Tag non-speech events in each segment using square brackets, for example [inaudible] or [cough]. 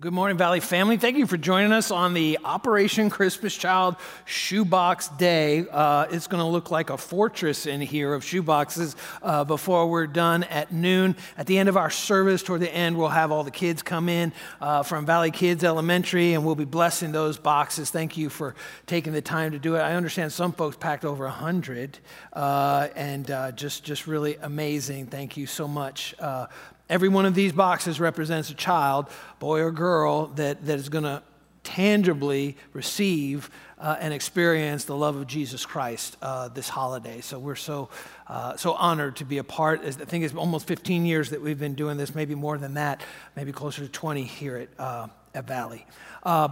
Good morning, Valley family. Thank you for joining us on the Operation Christmas Child Shoebox Day. Uh, it's going to look like a fortress in here of shoeboxes uh, before we're done at noon. At the end of our service, toward the end, we'll have all the kids come in uh, from Valley Kids Elementary, and we'll be blessing those boxes. Thank you for taking the time to do it. I understand some folks packed over 100, uh, and uh, just, just really amazing. Thank you so much. Every one of these boxes represents a child, boy or girl, that, that is going to tangibly receive uh, and experience the love of Jesus Christ uh, this holiday. So we're so, uh, so honored to be a part. I think it's almost 15 years that we've been doing this, maybe more than that, maybe closer to 20 here at, uh, at Valley. Uh,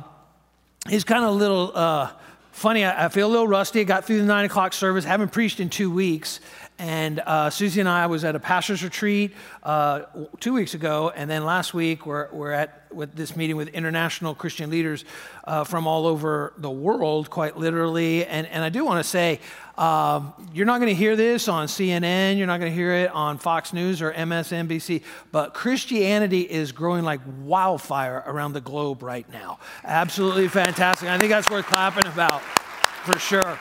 it's kind of a little uh, funny. I, feel a little rusty. I got through the nine o'clock service, haven't preached in two weeks. And uh, Susie and I was at a pastor's retreat uh, two weeks ago, and then last week we're, we're at with this meeting with international Christian leaders uh, from all over the world, quite literally. And, and I do want to say, um, you're not going to hear this on CNN, you're not going to hear it on Fox News or MSNBC, but Christianity is growing like wildfire around the globe right now. Absolutely fantastic. I think that's worth clapping about for sure.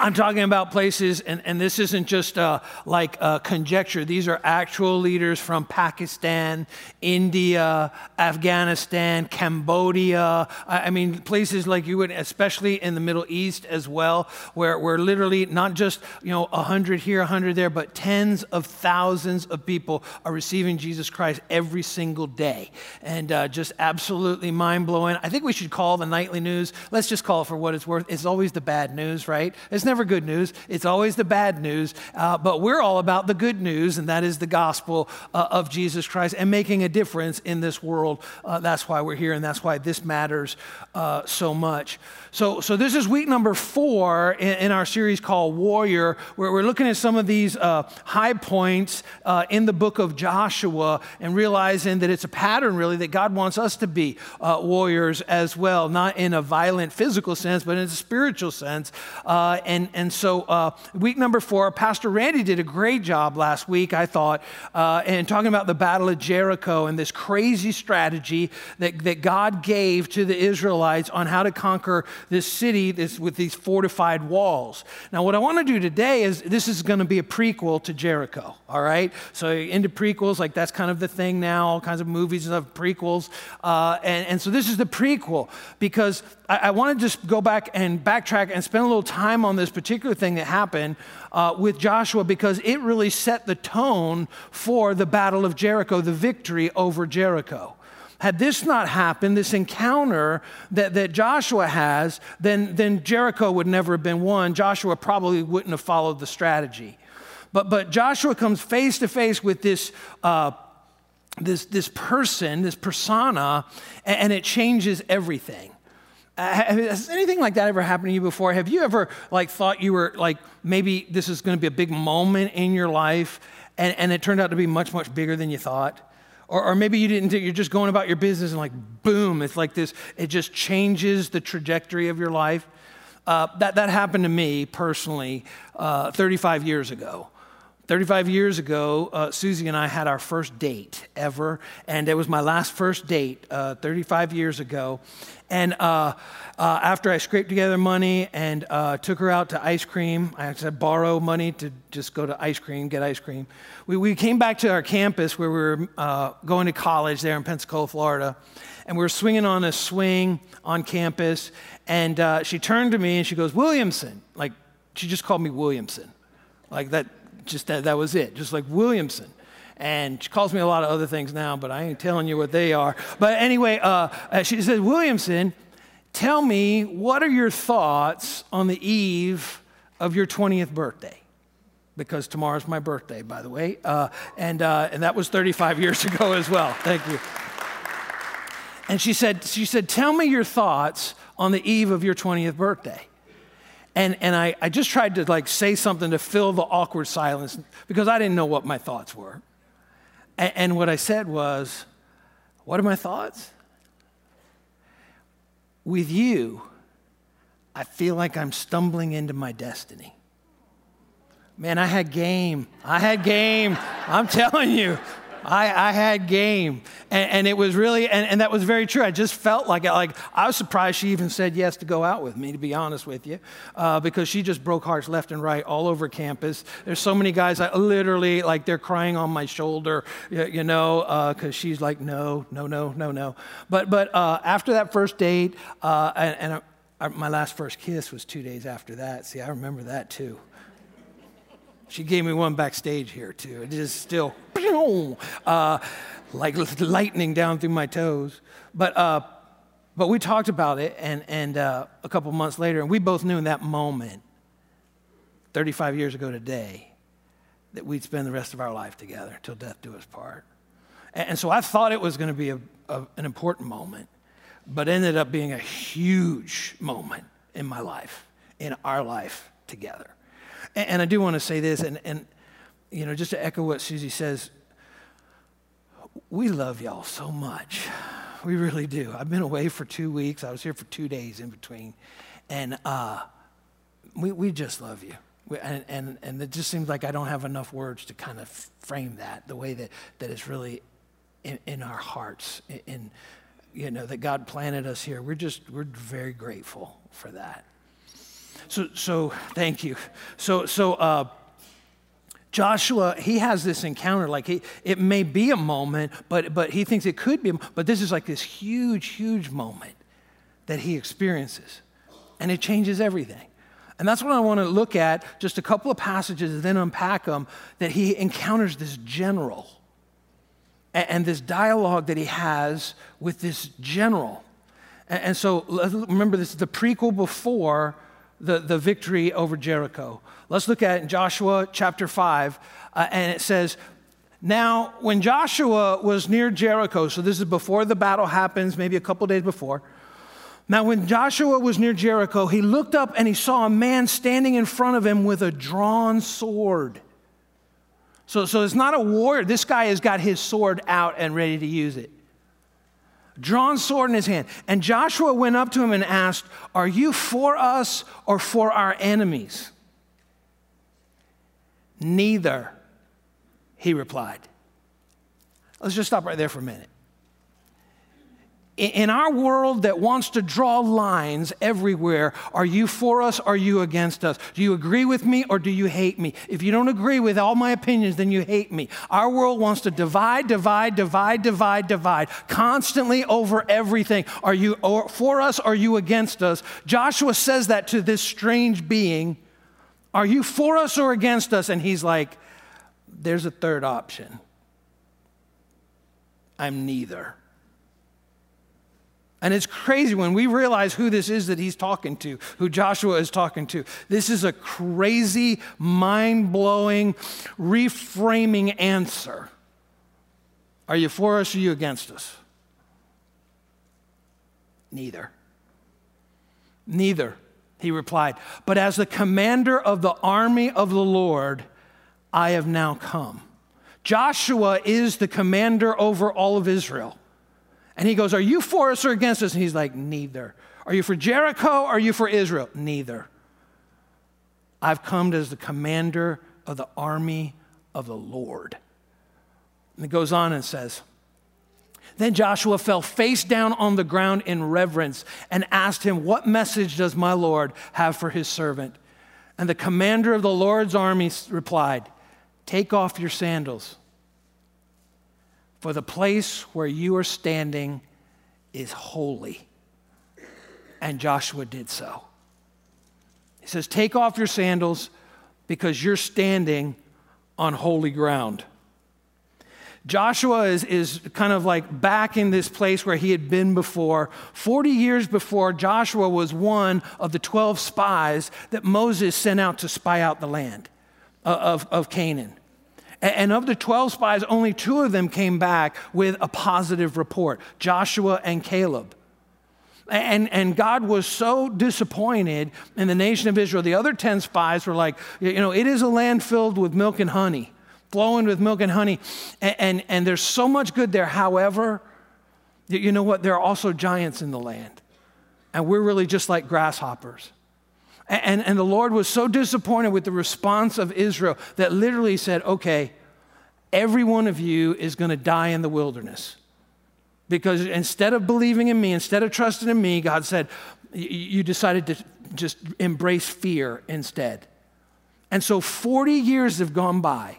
I'm talking about places, and, and this isn't just uh, like a conjecture. These are actual leaders from Pakistan, India, Afghanistan, Cambodia. I, I, mean, places like you would, especially in the Middle East as well, where, where literally not just, you know, 100 here, 100 there, but tens of thousands of people are receiving Jesus Christ every single day. And uh, just absolutely mind blowing. I think we should call the nightly news, let's just call it for what it's worth. It's always the bad news, right? It's never good news, it's always the bad news. Uh, but we're all about the good news, and that is the gospel uh, of Jesus Christ and making a difference in this world. Uh, that's why we're here, and that's why this matters uh, so much. So, so this is week number four in, in our series called Warrior, where we're looking at some of these uh, high points uh, in the book of Joshua and realizing that it's a pattern, really, that God wants us to be warriors as well, not in a violent physical sense, but in a spiritual sense. Uh, and, and so, uh, week number four, Pastor Randy did a great job last week, I thought, uh, and talking about the Battle of Jericho and this crazy strategy that, that God gave to the Israelites on how to conquer this city this, with these fortified walls. Now, what I want to do today is this is going to be a prequel to Jericho, all right? So, into prequels, like that's kind of the thing now, all kinds of movies have prequels. Uh, and, and so, this is the prequel because I, I want to just go back and backtrack and spend a little time on this particular thing that happened uh, with Joshua because it really set the tone for the Battle of Jericho, the victory over Jericho. Had this not happened, this encounter that, that Joshua has, then, then Jericho would never have been won. Joshua probably wouldn't have followed the strategy. But, but Joshua comes face to face with this, uh, this, this person, this persona, and, and it changes everything. Uh, has anything like that ever happened to you before? Have you ever like thought you were like maybe this is going to be a big moment in your life, and, and it turned out to be much much bigger than you thought? Or, or maybe you didn't, you're just going about your business and like, boom, it's like this, it just changes the trajectory of your life. Uh, that, that happened to me personally uh, 35 years ago. 35 years ago, uh, Susie and I had our first date ever, and it was my last first date uh, 35 years ago. And uh, uh, after I scraped together money and uh, took her out to ice cream, I had to borrow money to just go to ice cream, get ice cream. We, we came back to our campus where we were uh, going to college there in Pensacola, Florida, and we were swinging on a swing on campus. And she turned to me and she goes, Williamson. Like, she just called me Williamson. Like, that just that, that was it, just like Williamson. And she calls me a lot of other things now, but I ain't telling you what they are. But anyway, uh, uh she says, Williamson, tell me, what are your thoughts on the eve of your 20th birthday? Because tomorrow's my birthday, by the way. Uh, and, uh, and that was 35 years ago as well. Thank you. And she said, she said, tell me your thoughts on the eve of your 20th birthday. And, and I, I just tried to like say something to fill the awkward silence because I didn't know what my thoughts were. And, and what I said was, What are my thoughts? With you, I feel like I'm stumbling into my destiny. Man, I had game. I had game. I'm [laughs] telling you. I, I had game. And, and, it was really, and, and that was very true. I just felt like. Like, I was surprised she even said yes to go out with me, to be honest with you, uh, because she just broke hearts left and right all over campus. There's so many guys I literally, like, they're crying on my shoulder, you, you know, because uh, she's like, no, no, no, no, no. But, but uh, after that first date, uh, and, and I, my last first kiss was two days after that. See, I remember that too. She gave me one backstage here too. It is still uh, like lightning down through my toes. But, uh, but we talked about it, and, and uh, a couple months later, and we both knew in that moment, 35 years ago today, that we'd spend the rest of our life together till death do us part. And, and so I thought it was going to be a, a, an important moment, but ended up being a huge moment in my life, in our life together. And, and I do want to say this, and, and you know, just to echo what Susie says, we love y'all so much. We really do. I've been away for two weeks. I was here for two days in between. And uh, we, we just love you. We, and, and, and it just seems like I don't have enough words to kind of frame that, the way that, that it's really in, in our hearts, in, in, you know, that God planted us here. We're just, we're very grateful for that. So, so thank you. So, so uh, Joshua, he has this encounter. Like he, it may be a moment, but but he thinks it could be. But this is like this huge, huge moment that he experiences, and it changes everything. And that's what I want to look at. Just a couple of passages, and then unpack them. That he encounters this general, and, and this dialogue that he has with this general. And, and so remember, this is the prequel before the, the victory over Jericho. Let's look at in Joshua chapter 5, uh, and it says, Now, when Joshua was near Jericho, so this is before the battle happens, maybe a couple days before. Now, when Joshua was near Jericho, he looked up and he saw a man standing in front of him with a drawn sword. So, so it's not a warrior. This guy has got his sword out and ready to use it drawn sword in his hand. And Joshua went up to him and asked, Are you for us or for our enemies? Neither, he replied. Let's just stop right there for a minute in our world that wants to draw lines everywhere, are you for us? Or are you against us? Do you agree with me or do you hate me? If you don't agree with all my opinions, then you hate me. Our world wants to divide, divide, divide, divide, divide, constantly over everything. Are you for us? Or are you against us? Joshua says that to this strange being. Are you for us or against us? And he's like, there's a third option. I'm neither. And it's crazy when we realize who this is that he's talking to, who Joshua is talking to. This is a crazy, mind blowing, reframing answer. Are you for us or are you against us? Neither. Neither, he replied. But as the commander of the army of the Lord, I have now come. Joshua is the commander over all of Israel. And he goes, Are you for us or against us? And he's like, Neither. Are you for Jericho? Are you for Israel? Neither. I've come as the commander of the army of the Lord. And it goes on and says, Then Joshua fell face down on the ground in reverence and asked him, What message does my Lord have for his servant? And the commander of the Lord's army replied, Take off your sandals for the place where you are standing is holy. And Joshua did so. He says, Take off your sandals because you're standing on holy ground. Joshua is, is kind of like back in this place where he had been before. 40 years before, Joshua was one of the 12 spies that Moses sent out to spy out the land uh, of, of Canaan. And of the 12 spies, only two of them came back with a positive report Joshua and Caleb. And, and God was so disappointed in the nation of Israel. The other 10 spies were like, you know, it is a land filled with milk and honey, flowing with milk and honey. And, and, and there's so much good there. However, you know what? There are also giants in the land. And we're really just like grasshoppers. And, and the Lord was so disappointed with the response of Israel that literally said, okay, every one of you is going to die in the wilderness. Because instead of believing in me, instead of trusting in me, God said, you decided to just embrace fear instead. And so 40 years have gone by.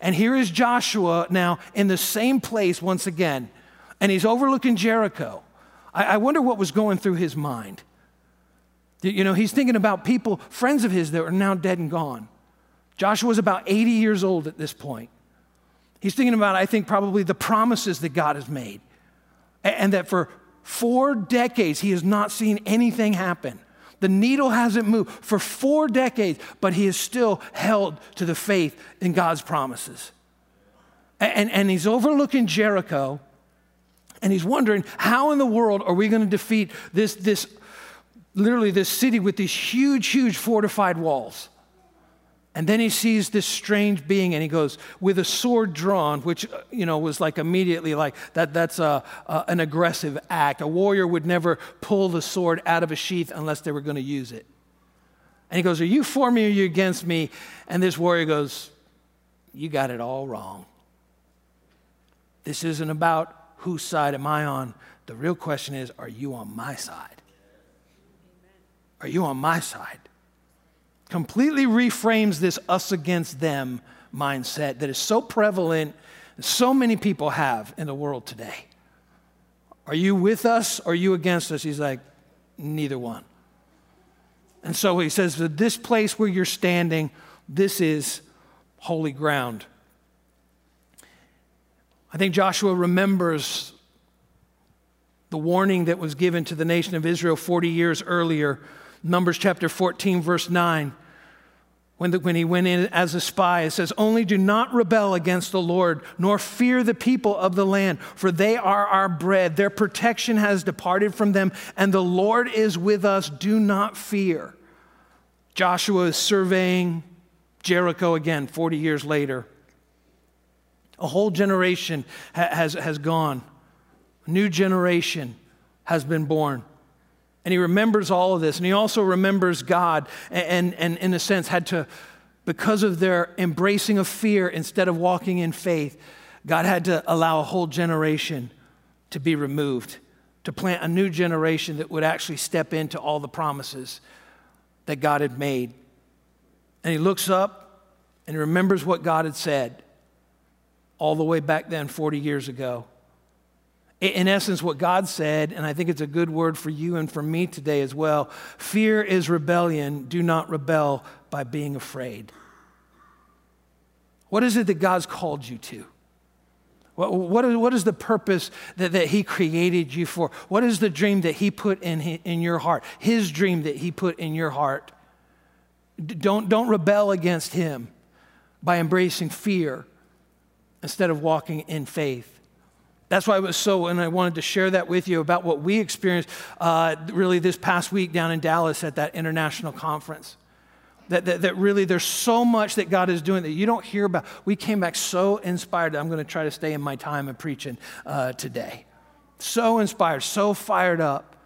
And here is Joshua now in the same place once again. And he's overlooking Jericho. I, I wonder what was going through his mind. You know, he's thinking about people, friends of his that are now dead and gone. Joshua was about 80 years old at this point. He's thinking about, I think, probably the promises that God has made. And that for four decades, he has not seen anything happen. The needle hasn't moved for four decades, but he is still held to the faith in God's promises. And, and he's overlooking Jericho, and he's wondering, how in the world are we going to defeat this, this, literally this city with these huge, huge fortified walls? And then he sees this strange being and he goes, with a sword drawn, which, uh, you know, was like immediately like that, that's a, a, an aggressive act. A warrior would never pull the sword out of a sheath unless they were going to use it. And he goes, Are you for me or are you against me? And this warrior goes, You got it all wrong. This isn't about whose side am I on. The real question is, Are you on my side? Are you on my side? completely reframes this us against them mindset that is so prevalent, so many people have in the world today. Are you with us or are you against us? He's like, neither one. And so he says that this place where you're standing, this is holy ground. I think Joshua remembers the warning that was given to the nation of Israel 40 years earlier, Numbers chapter 14, verse 9 when, the, when he went in as a spy. It says, Only do not rebel against the Lord, nor fear the people of the land, for they are our bread. Their protection has departed from them, and the Lord is with us. Do not fear. Joshua is surveying Jericho again 40 years later. A whole generation has, has gone, a new generation has been born. And he remembers all of this. And he also remembers God, and, and, and in a sense, had to, because of their embracing of fear instead of walking in faith, God had to allow a whole generation to be removed, to plant a new generation that would actually step into all the promises that God had made. And he looks up and he remembers what God had said all the way back then, 40 years ago in essence, what God said, and I think it's a good word for you and for me today as well fear is rebellion. Do not rebel by being afraid. What is it that God's called you to? What, what, is, what is the purpose that, that He created you for? What is the dream that He put in, in your heart? His dream that He put in your heart. Don't, don't rebel against Him by embracing fear instead of walking in faith. That's why it was so, and I wanted to share that with you about what we experienced uh, really this past week down in Dallas at that international conference. That, that, that, really there's so much that God is doing that you don't hear about. We came back so inspired that I'm going to try to stay in my time of preaching uh, today. So inspired, so fired up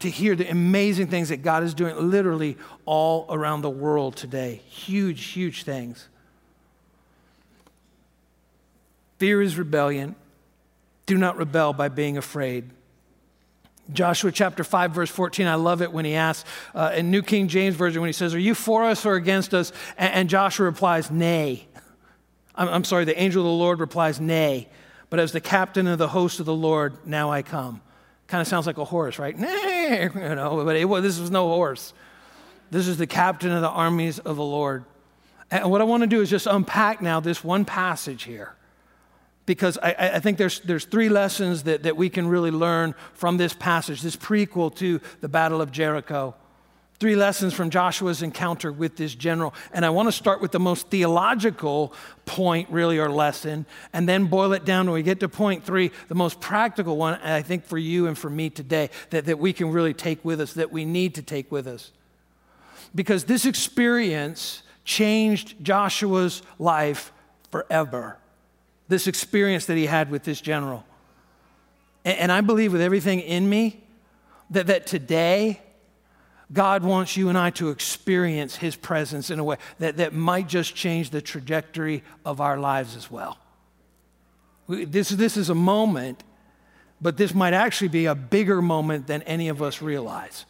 to hear the amazing things that God is doing literally all around the world today. Huge, huge things. Fear is rebellion. Do not rebel by being afraid. Joshua chapter 5, verse 14, I love it when he asks, uh, in New King James Version, when he says, Are you for us or against us? And, and Joshua replies, Nay. [laughs] I'm, I'm, sorry, the angel of the Lord replies, Nay. But as the captain of the host of the Lord, now I come. Kind of sounds like a horse, right? Nay, [laughs] you know, but it, well, this was no horse. This is the captain of the armies of the Lord. And what I want to do is just unpack now this one passage here because I, I, think there's, there's three lessons that, that we can really learn from this passage, this prequel to the Battle of Jericho. Three lessons from Joshua's encounter with this general. And I want to start with the most theological point, really, or lesson, and then boil it down when we get to point three, the most practical one, And I think, for you and for me today, that, that we can really take with us, that we need to take with us. Because this experience changed Joshua's life forever this experience that he had with this general. And, and I believe with everything in me that, that today, God wants you and I to experience his presence in a way that, that might just change the trajectory of our lives as well. This, this is a moment, but this might actually be a bigger moment than any of us realize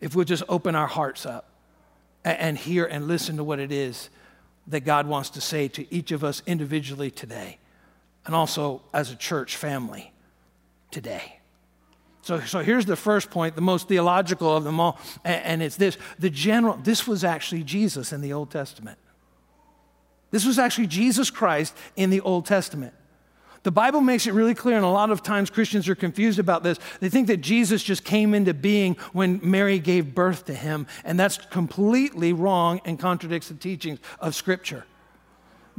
if we'll just open our hearts up and, and hear and listen to what it is that God wants to say to each of us individually today, and also as a church family today. So, so here's the first point, the most theological of them all, and, and it's this the general, this was actually Jesus in the Old Testament. This was actually Jesus Christ in the Old Testament. The Bible makes it really clear, and a lot of times Christians are confused about this. They think that Jesus just came into being when Mary gave birth to him, and that's completely wrong and contradicts the teachings of Scripture.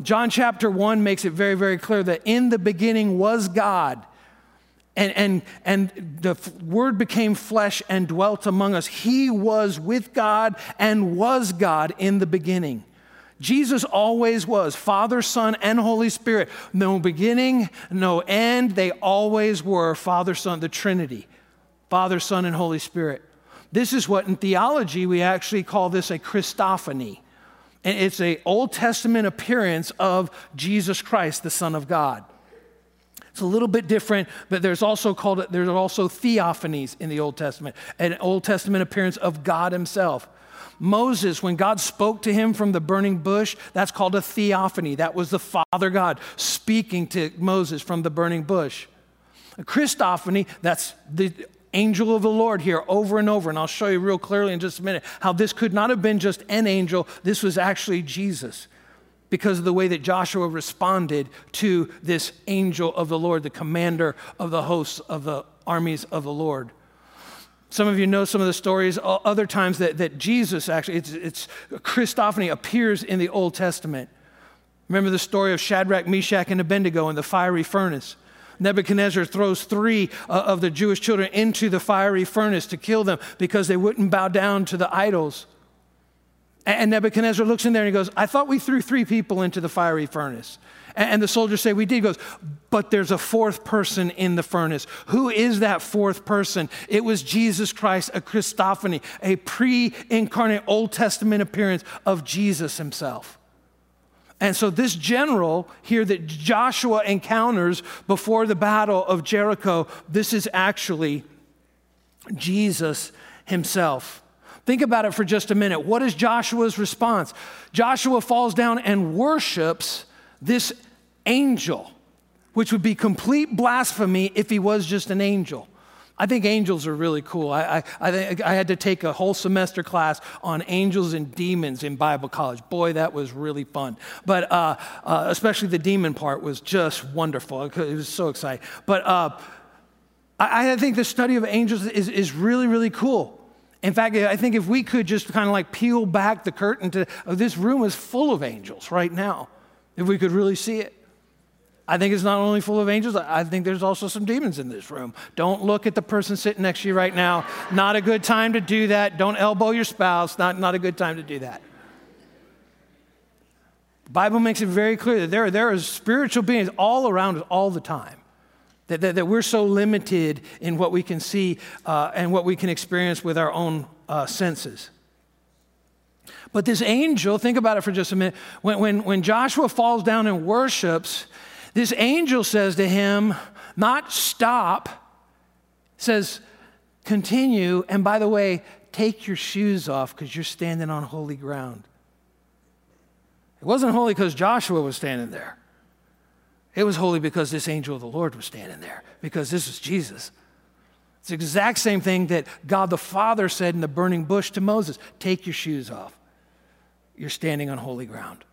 John chapter 1 makes it very, very clear that in the beginning was God. And, and, and the word became flesh and dwelt among us. He was with God and was God in the beginning. Jesus always was Father, Son, and Holy Spirit. No beginning, no end. They always were Father, Son, the Trinity. Father, Son, and Holy Spirit. This is what in theology we actually call this a Christophany. And it's an Old Testament appearance of Jesus Christ, the Son of God. It's a little bit different, but there's also called it there's also theophanies in the Old Testament, an Old Testament appearance of God Himself. Moses, when God spoke to him from the burning bush, that's called a theophany. That was the Father God speaking to Moses from the burning bush. A Christophany, that's the angel of the Lord here over and over. And I'll show you real clearly in just a minute how this could not have been just an angel, this was actually Jesus because of the way that Joshua responded to this angel of the Lord, the commander of the hosts of the armies of the Lord. Some of you know some of the stories, uh, other times that, that Jesus actually, it's, it's Christophany appears in the Old Testament. Remember the story of Shadrach, Meshach, and Abednego in the fiery furnace. Nebuchadnezzar throws three uh, of the Jewish children into the fiery furnace to kill them because they wouldn't bow down to the idols. And Nebuchadnezzar looks in there and he goes, I thought we threw three people into the fiery furnace. And the soldiers say, We did. He goes, But there's a fourth person in the furnace. Who is that fourth person? It was Jesus Christ, a Christophany, a pre incarnate Old Testament appearance of Jesus himself. And so, this general here that Joshua encounters before the battle of Jericho, this is actually Jesus himself. Think about it for just a minute. What is Joshua's response? Joshua falls down and worships this angel, which would be complete blasphemy if he was just an angel. I think angels are really cool. I, I, I, I, had to take a whole semester class on angels and demons in Bible college. Boy, that was really fun. But uh, uh, especially the demon part was just wonderful. It was so exciting. But uh, I, I think the study of angels is, is really, really cool. In fact, I think if we could just kind of like peel back the curtain to oh, this room is full of angels right now if we could really see it. I think it's not only full of angels, I think there's also some demons in this room. Don't look at the person sitting next to you right now. Not a good time to do that. Don't elbow your spouse. Not, not a good time to do that. The Bible makes it very clear that there, there are spiritual beings all around us all the time. That, that, that we're so limited in what we can see uh, and what we can experience with our own uh, senses. But this angel, think about it for just a minute. When, when, when Joshua falls down and worships, this angel says to him, not stop, says, continue. And by the way, take your shoes off because you're standing on holy ground. It wasn't holy because Joshua was standing there. It was holy because this angel of the Lord was standing there, because this was Jesus. It's the exact same thing that God the Father said in the burning bush to Moses take your shoes off you're standing on holy ground.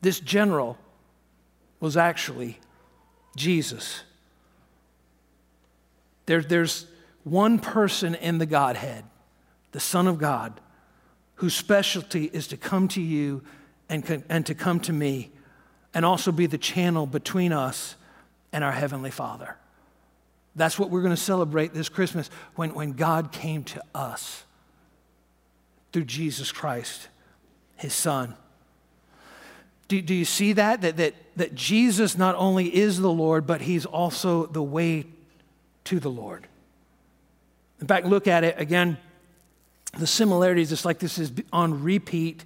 This general was actually Jesus. There, there's one person in the Godhead, the Son of God, whose specialty is to come to you and, and to come to me and also be the channel between us and our Heavenly Father. That's what we're going to celebrate this Christmas when, when God came to us through Jesus Christ his son. Do, do you see that? that? That that Jesus not only is the Lord, but he's also the way to the Lord. In fact, look at it again. The similarities, it's like this is on repeat.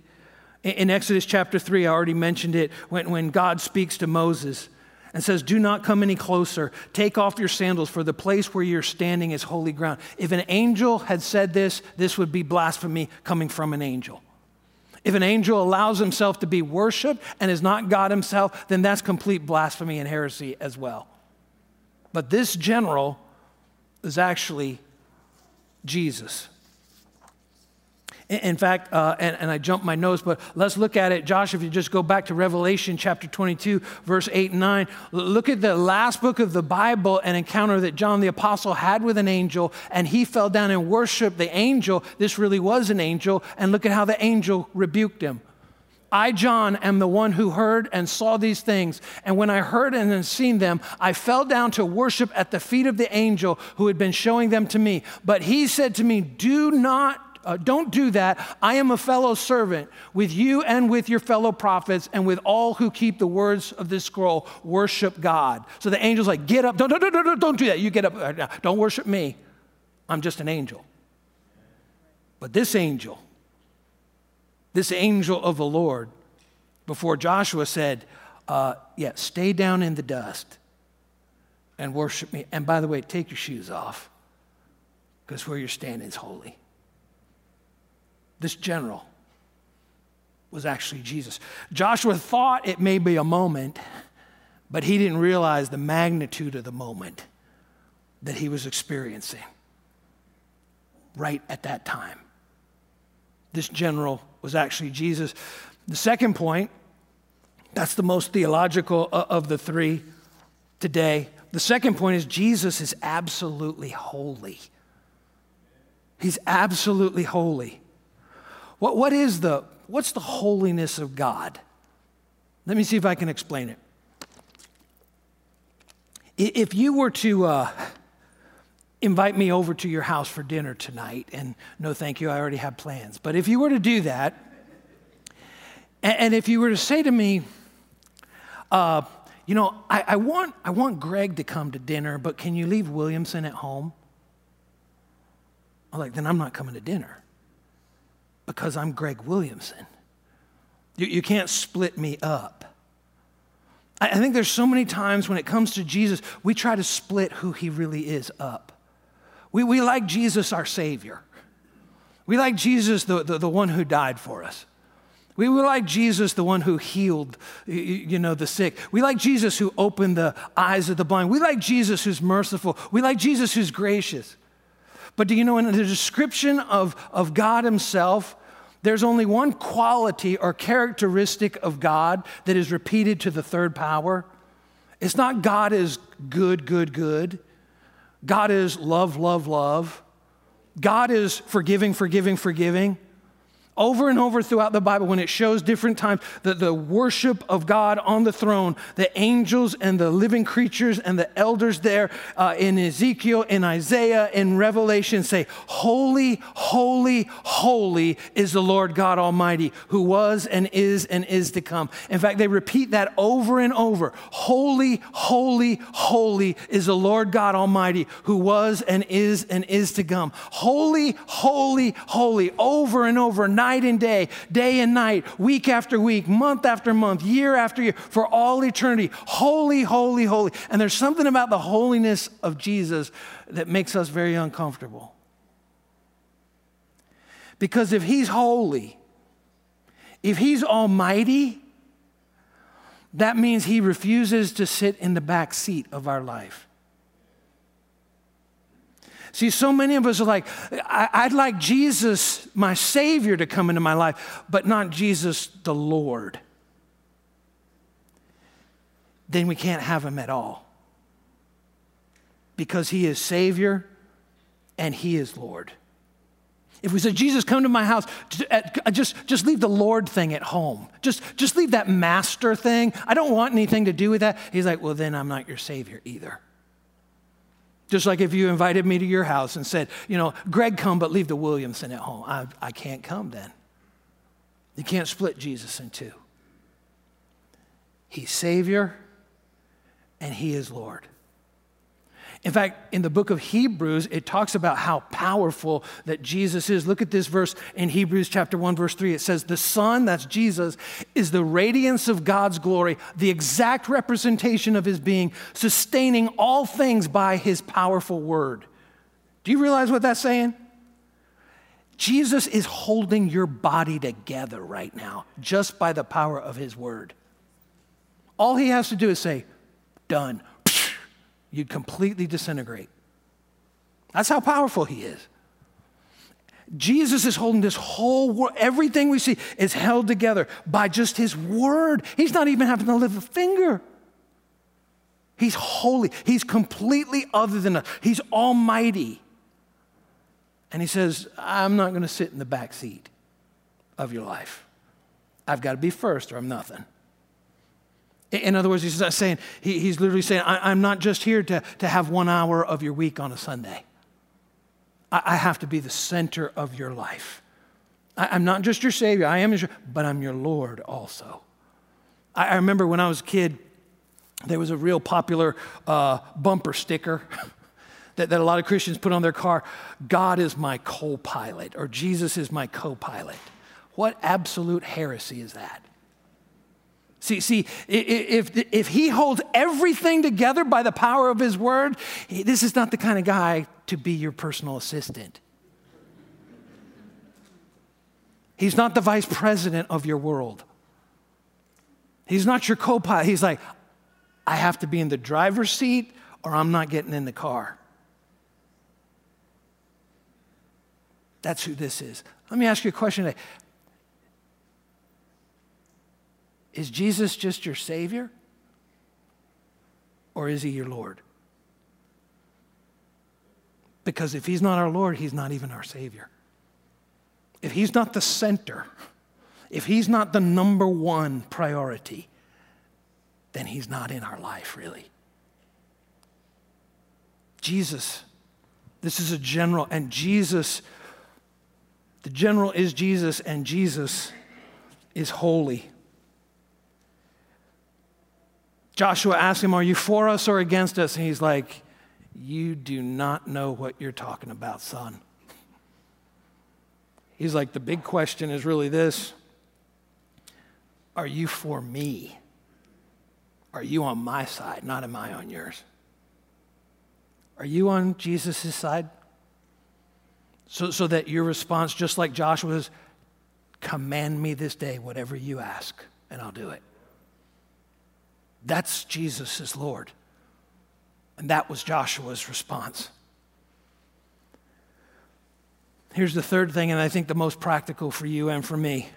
In Exodus chapter 3, I already mentioned it, when, when God speaks to Moses. and says, Do not come any closer. Take off your sandals, for the place where you're standing is holy ground. If an angel had said this, this would be blasphemy coming from an angel. If an angel allows himself to be worshiped and is not God himself, then that's complete blasphemy and heresy as well. But this general is actually Jesus. In fact, uh, and, and I jumped my nose, but let's look at it. Josh, if you just go back to Revelation chapter 22, verse 8 and 9, look at the last book of the Bible, an encounter that John the Apostle had with an angel, and he fell down and worshiped the angel. This really was an angel, and look at how the angel rebuked him. I, John, am the one who heard and saw these things. And when I heard and had seen them, I fell down to worship at the feet of the angel who had been showing them to me. But he said to me, Do not uh, don't do that. I am a fellow servant with you and with your fellow prophets and with all who keep the words of this scroll. Worship God. So the angel's like, get up. Don't, don't, don't, don't don't do that. You get up. Uh, don't worship me. I'm just an angel. But this angel, this angel of the Lord, before Joshua said, uh, yeah, stay down in the dust and worship me. And by the way, take your shoes off because where you're standing is holy. This general was actually Jesus. Joshua thought it may be a moment, but he didn't realize the magnitude of the moment that he was experiencing right at that time. This general was actually Jesus. The second point, that's the most theological of the three today. The second point is Jesus is absolutely holy. He's absolutely holy. What, what is the, what's the holiness of God? Let me see if I can explain it. If you were to uh, invite me over to your house for dinner tonight, and no thank you, I already have plans, but if you were to do that, and if you were to say to me, uh, you know, I, I, want, I want Greg to come to dinner, but can you leave Williamson at home? I'm like, then I'm not coming to dinner because I'm Greg Williamson. You, you can't split me up. I, I think there's so many times when it comes to Jesus, we try to split who he really is up. We, we like Jesus, our Savior. We like Jesus, the, the, the one who died for us. We, we like Jesus, the one who healed, you, know, the sick. We like Jesus who opened the eyes of the blind. We like Jesus who's merciful. We like Jesus who's gracious. But do you know, in the description of, of God Himself, there's only one quality or characteristic of God that is repeated to the third power. It's not God is good, good, good. God is love, love, love. God is forgiving, forgiving, forgiving over and over throughout the Bible when it shows different times that the worship of God on the throne, the angels and the living creatures and the elders there uh, in Ezekiel, in Isaiah, in Revelation say, Holy, holy, holy is the Lord God Almighty who was and is and is to come. In fact, they repeat that over and over. Holy, holy, holy is the Lord God Almighty who was and is and is to come. Holy, holy, holy, over and over, night night and day, day and night, week after week, month after month, year after year, for all eternity. Holy, holy, holy. And there's something about the holiness of Jesus that makes us very uncomfortable. Because if he's holy, if he's almighty, that means he refuses to sit in the back seat of our life. See, so many of us are like, I'd like Jesus, my Savior, to come into my life, but not Jesus, the Lord. Then we can't have Him at all. Because He is Savior and He is Lord. If we say, Jesus, come to my house, uh, just, just leave the Lord thing at home. Just, just leave that master thing. I don't want anything to do with that. He's like, well, then I'm not your Savior either. Just like if you invited me to your house and said, you know, Greg, come, but leave the Williamson at home. I, I can't come then. You can't split Jesus in two. He's Savior and He is Lord. In fact, in the book of Hebrews, it talks about how powerful that Jesus is. Look at this verse in Hebrews chapter 1, verse 3. It says, The Son, that's Jesus, is the radiance of God's glory, the exact representation of his being, sustaining all things by his powerful word. Do you realize what that's saying? Jesus is holding your body together right now just by the power of his word. All he has to do is say, Done you'd completely disintegrate. That's how powerful he is. Jesus is holding this whole world. Everything we see is held together by just his word. He's not even having to lift a finger. He's holy. He's completely other than us. He's almighty. And he says, I'm not going to sit in the back seat of your life. I've got to be first or I'm nothing. In other words, he's saying, he, he's literally saying, I, am not just here to, to have one hour of your week on a Sunday. I, I have to be the center of your life. I, am not just your Savior, I am your, but I'm your Lord also. I, I remember when I was a kid, there was a real popular uh, bumper sticker [laughs] that, that a lot of Christians put on their car God is my co pilot, or Jesus is my co pilot. What absolute heresy is that? See, see, if, if he holds everything together by the power of his word, this is not the kind of guy to be your personal assistant. He's not the vice president of your world. He's not your co pilot. He's like, I have to be in the driver's seat or I'm not getting in the car. That's who this is. Let me ask you a question today. Is Jesus just your Savior? Or is He your Lord? Because if He's not our Lord, He's not even our Savior. If He's not the center, if He's not the number one priority, then He's not in our life, really. Jesus, this is a general, and Jesus, the general is Jesus, and Jesus is holy. Joshua asks him, Are you for us or against us? And he's like, You do not know what you're talking about, son. He's like, The big question is really this Are you for me? Are you on my side? Not am I on yours? Are you on Jesus' side? So, so that your response, just like Joshua's, command me this day whatever you ask, and I'll do it. That's Jesus is Lord. And that was Joshua's response. Here's the third thing, and I think the most practical for you and for me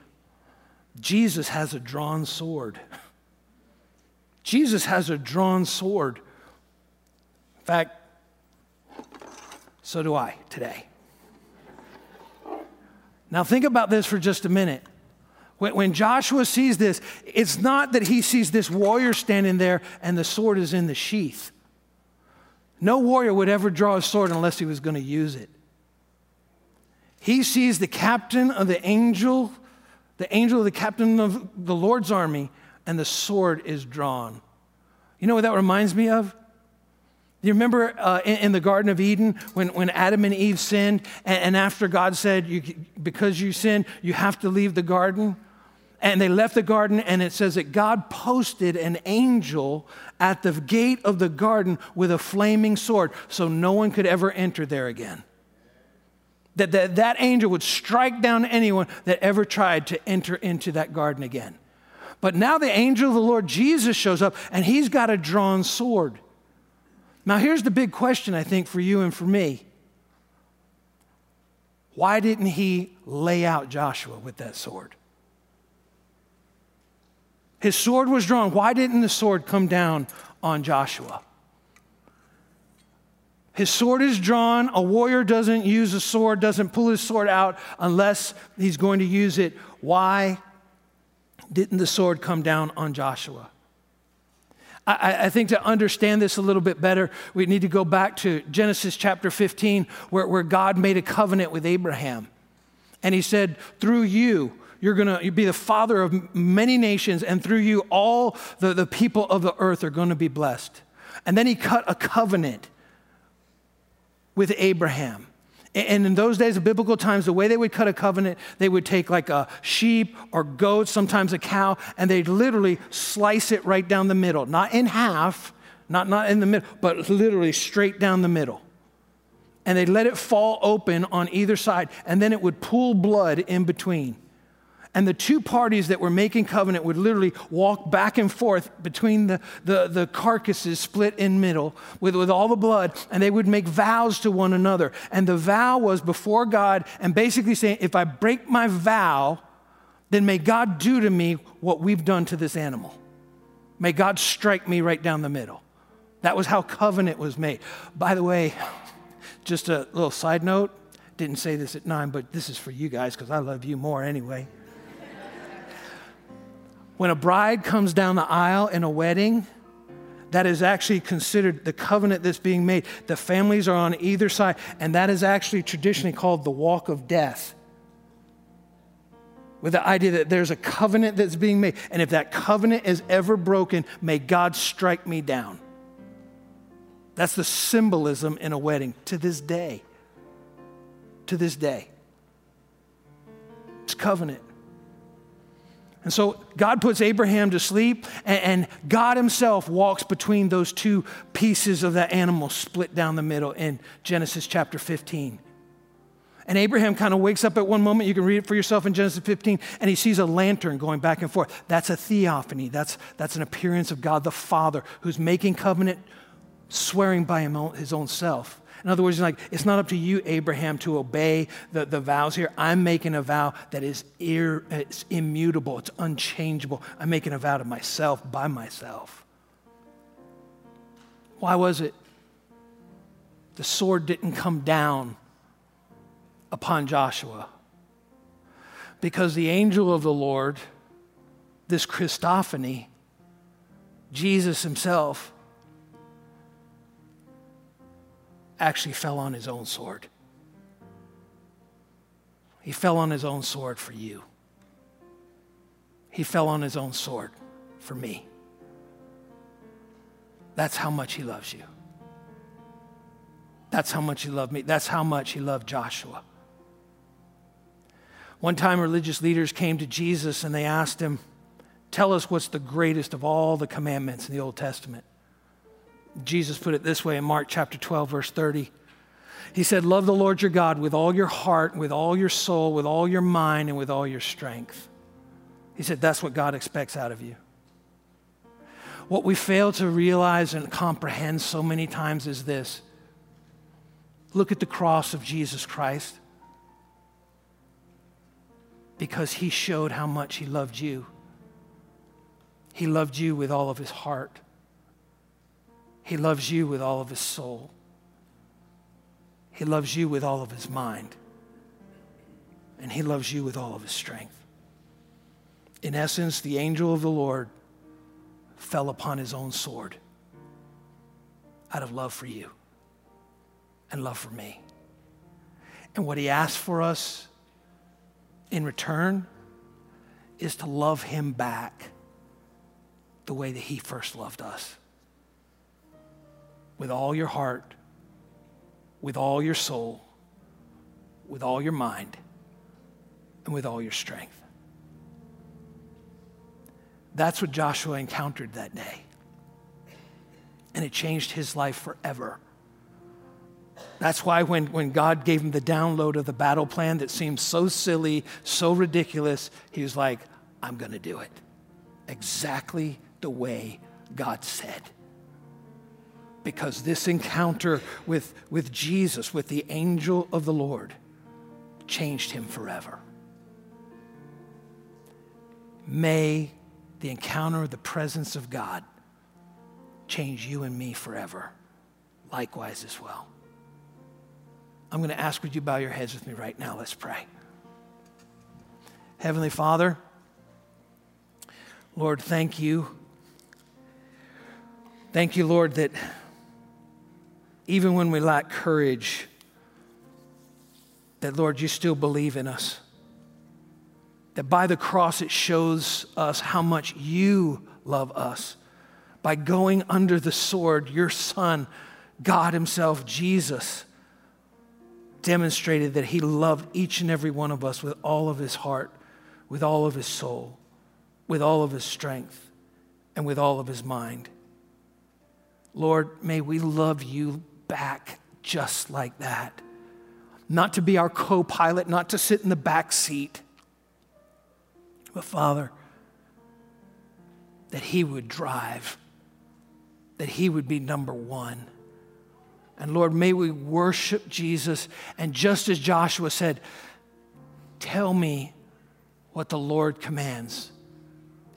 Jesus has a drawn sword. [laughs] Jesus has a drawn sword. In fact, so do I today. Now, think about this for just a minute. When, when Joshua sees this, it's not that he sees this warrior standing there and the sword is in the sheath. No warrior would ever draw a sword unless he was going to use it. He sees the captain of the angel, the angel of the captain of the Lord's army, and the sword is drawn. You know what that reminds me of? You remember uh, in, in, the Garden of Eden when, when Adam and Eve sinned, and, and after God said, you, Because you sinned, you have to leave the garden? And they left the garden, and it says that God posted an angel at the gate of the garden with a flaming sword so no one could ever enter there again. That, that that angel would strike down anyone that ever tried to enter into that garden again. But now the angel of the Lord Jesus shows up, and he's got a drawn sword. Now, here's the big question, I think, for you and for me. Why didn't he lay out Joshua with that sword? His sword was drawn. Why didn't the sword come down on Joshua? His sword is drawn. A warrior doesn't use a sword, doesn't pull his sword out unless he's going to use it. Why didn't the sword come down on Joshua? I, I, think to understand this a little bit better, we need to go back to Genesis chapter 15, where, where God made a covenant with Abraham. And he said, Through you, you're going to be the father of many nations, and through you, all the, the people of the earth are going to be blessed. And then he cut a covenant with Abraham. And in those days of biblical times, the way they would cut a covenant, they would take like a sheep or goat, sometimes a cow, and they'd literally slice it right down the middle. Not in half, not, not in the middle, but literally straight down the middle. And they'd let it fall open on either side, and then it would pool blood in between. And the two parties that were making covenant would literally walk back and forth between the, the, the, carcasses split in middle with, with all the blood, and they would make vows to one another. And the vow was before God, and basically saying, if I break my vow, then may God do to me what we've done to this animal. May God strike me right down the middle. That was how covenant was made. By the way, just a little side note didn't say this at nine, but this is for you guys because I love you more anyway. When a bride comes down the aisle in a wedding, that is actually considered the covenant that's being made. The families are on either side, and that is actually traditionally called the walk of death. With the idea that there's a covenant that's being made, and if that covenant is ever broken, may God strike me down. That's the symbolism in a wedding to this day. To this day. It's covenant. And so God puts Abraham to sleep, and, God Himself walks between those two pieces of that animal split down the middle in Genesis chapter 15. And Abraham kind of wakes up at one moment. You can read it for yourself in Genesis 15, and he sees a lantern going back and forth. That's a theophany. That's, that's an appearance of God the Father who's making covenant, swearing by his own self. In other words, like, it's not up to you, Abraham, to obey the, the vows here. I'm making a vow that is ir, it's immutable, it's unchangeable. I'm making a vow to myself by myself. Why was it? The sword didn't come down upon Joshua. Because the angel of the Lord, this Christophany, Jesus himself, actually fell on his own sword. He fell on his own sword for you. He fell on his own sword for me. That's how much he loves you. That's how much he loved me. That's how much he loved Joshua. One time, religious leaders came to Jesus and they asked him, Tell us what's the greatest of all the commandments in the Old Testament. Jesus put it this way in Mark chapter 12, verse 30. He said, Love the Lord your God with all your heart, with all your soul, with all your mind, and with all your strength. He said, That's what God expects out of you. What we fail to realize and comprehend so many times is this look at the cross of Jesus Christ because he showed how much he loved you. He loved you with all of his heart. He loves you with all of his soul. He loves you with all of his mind. And he loves you with all of his strength. In essence, the angel of the Lord fell upon his own sword out of love for you and love for me. And what he asked for us in return is to love him back the way that he first loved us with all your heart, with all your soul, with all your mind, and with all your strength. That's what Joshua encountered that day. And it changed his life forever. That's why when, when God gave him the download of the battle plan that seemed so silly, so ridiculous, he was like, I'm going to do it. Exactly the way God said because this encounter with, with Jesus, with the angel of the Lord, changed him forever. May the encounter of the presence of God change you and me forever, likewise as well. I'm going to ask, would you bow your heads with me right now? Let's pray. Heavenly Father, Lord, thank you. Thank you, Lord, that even when we lack courage, that, Lord, you still believe in us. That by the cross, it shows us how much you love us. By going under the sword, your Son, God Himself, Jesus, demonstrated that he loved each and every one of us with all of his heart, with all of his soul, with all of his strength, and with all of his mind. Lord, may we love you back just like that. Not to be our co pilot, not to sit in the back seat, but Father, that He would drive, that He would be number one. And Lord, may we worship Jesus. And just as Joshua said, tell me what the Lord commands,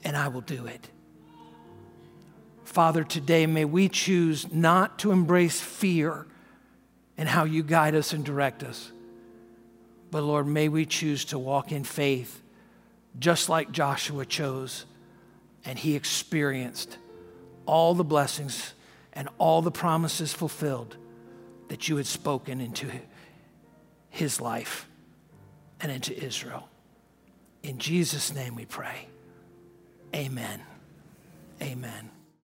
and I will do it. Father, today may we choose not to embrace fear and how you guide us and direct us. But Lord, may we choose to walk in faith just like Joshua chose and he experienced all the blessings and all the promises fulfilled that you had spoken into his life and into Israel. In Jesus' name we pray. Amen. Amen.